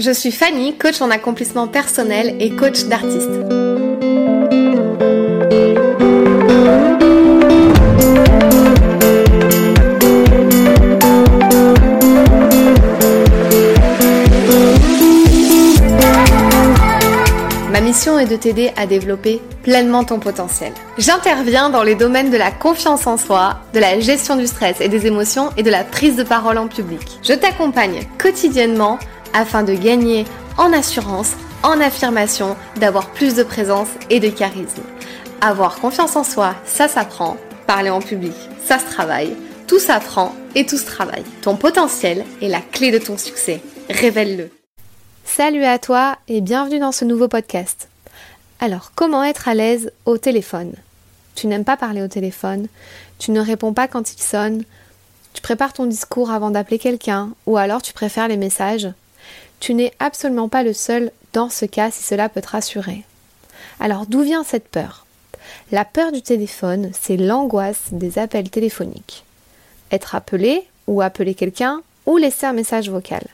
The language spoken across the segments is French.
Je suis Fanny, coach en accomplissement personnel et coach d'artiste. Ma mission est de t'aider à développer pleinement ton potentiel. J'interviens dans les domaines de la confiance en soi, de la gestion du stress et des émotions et de la prise de parole en public. Je t'accompagne quotidiennement afin de gagner en assurance, en affirmation, d'avoir plus de présence et de charisme. Avoir confiance en soi, ça s'apprend. Parler en public, ça se travaille. Tout s'apprend et tout se travaille. Ton potentiel est la clé de ton succès. Révèle-le. Salut à toi et bienvenue dans ce nouveau podcast. Alors, comment être à l'aise au téléphone? Tu n'aimes pas parler au téléphone, tu ne réponds pas quand il sonne, tu prépares ton discours avant d'appeler quelqu'un, ou alors tu préfères les messages? Tu n'es absolument pas le seul dans ce cas si cela peut te rassurer. Alors d'où vient cette peur? La peur du téléphone, c'est l'angoisse des appels téléphoniques. Être appelé ou appeler quelqu'un ou laisser un message vocal.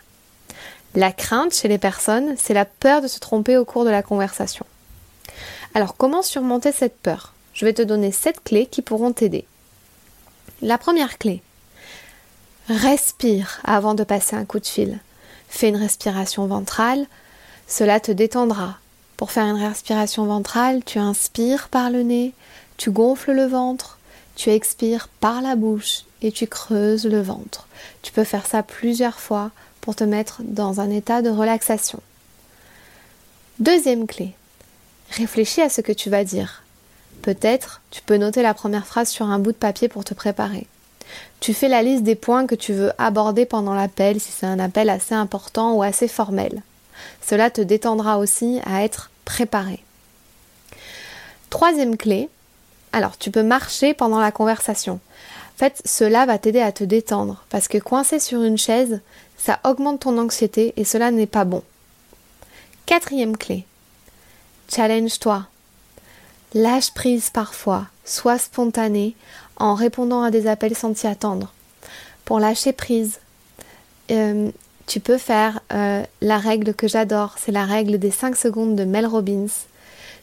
La crainte chez les personnes, c'est la peur de se tromper au cours de la conversation. Alors comment surmonter cette peur? Je vais te donner sept clés qui pourront t'aider. La première clé. Respire avant de passer un coup de fil. Fais une respiration ventrale, cela te détendra. Pour faire une respiration ventrale, tu inspires par le nez, tu gonfles le ventre, tu expires par la bouche et tu creuses le ventre. Tu peux faire ça plusieurs fois pour te mettre dans un état de relaxation. Deuxième clé. Réfléchis à ce que tu vas dire. Peut-être tu peux noter la première phrase sur un bout de papier pour te préparer. Tu fais la liste des points que tu veux aborder pendant l'appel si c'est un appel assez important ou assez formel. Cela te détendra aussi à être préparé. Troisième clé, alors tu peux marcher pendant la conversation. En fait, cela va t'aider à te détendre parce que coincé sur une chaise, ça augmente ton anxiété et cela n'est pas bon. Quatrième clé, challenge-toi. Lâche prise parfois, sois spontané en répondant à des appels sans t'y attendre. Pour lâcher prise, euh, tu peux faire euh, la règle que j'adore, c'est la règle des 5 secondes de Mel Robbins.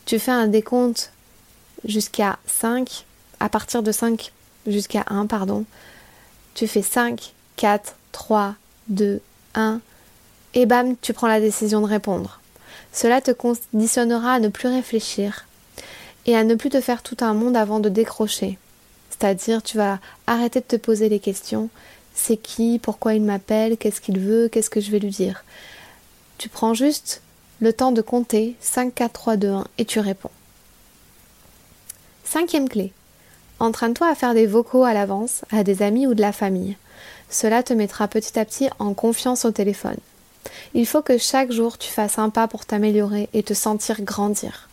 Tu fais un décompte jusqu'à 5, à partir de 5 jusqu'à 1, pardon. Tu fais 5, 4, 3, 2, 1, et bam, tu prends la décision de répondre. Cela te conditionnera à ne plus réfléchir, et à ne plus te faire tout un monde avant de décrocher. C'est-à-dire, tu vas arrêter de te poser les questions. C'est qui? Pourquoi il m'appelle? Qu'est-ce qu'il veut? Qu'est-ce que je vais lui dire? Tu prends juste le temps de compter 5, 4, 3, 2, 1 et tu réponds. Cinquième clé. Entraîne-toi à faire des vocaux à l'avance à des amis ou de la famille. Cela te mettra petit à petit en confiance au téléphone. Il faut que chaque jour tu fasses un pas pour t'améliorer et te sentir grandir.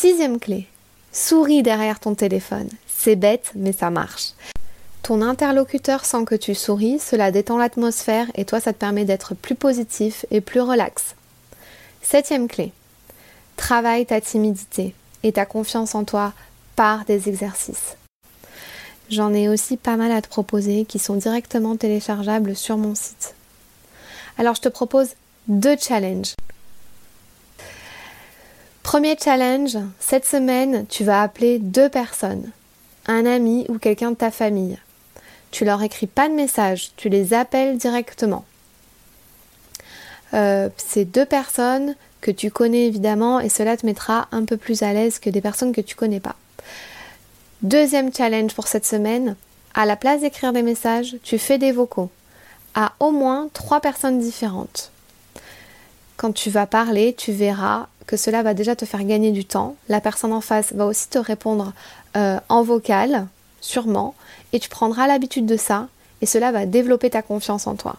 Sixième clé. Souris derrière ton téléphone. C'est bête, mais ça marche. Ton interlocuteur sent que tu souris, cela détend l'atmosphère et toi ça te permet d'être plus positif et plus relax. Septième clé. Travaille ta timidité et ta confiance en toi par des exercices. J'en ai aussi pas mal à te proposer qui sont directement téléchargeables sur mon site. Alors je te propose deux challenges. Premier challenge, cette semaine, tu vas appeler deux personnes, un ami ou quelqu'un de ta famille. Tu leur écris pas de message, tu les appelles directement. Euh, c'est deux personnes que tu connais évidemment et cela te mettra un peu plus à l'aise que des personnes que tu connais pas. Deuxième challenge pour cette semaine, à la place d'écrire des messages, tu fais des vocaux à au moins trois personnes différentes. Quand tu vas parler, tu verras que cela va déjà te faire gagner du temps. La personne en face va aussi te répondre euh, en vocal, sûrement, et tu prendras l'habitude de ça, et cela va développer ta confiance en toi.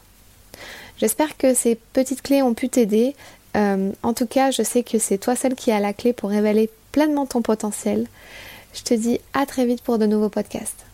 J'espère que ces petites clés ont pu t'aider. Euh, en tout cas, je sais que c'est toi celle qui a la clé pour révéler pleinement ton potentiel. Je te dis à très vite pour de nouveaux podcasts.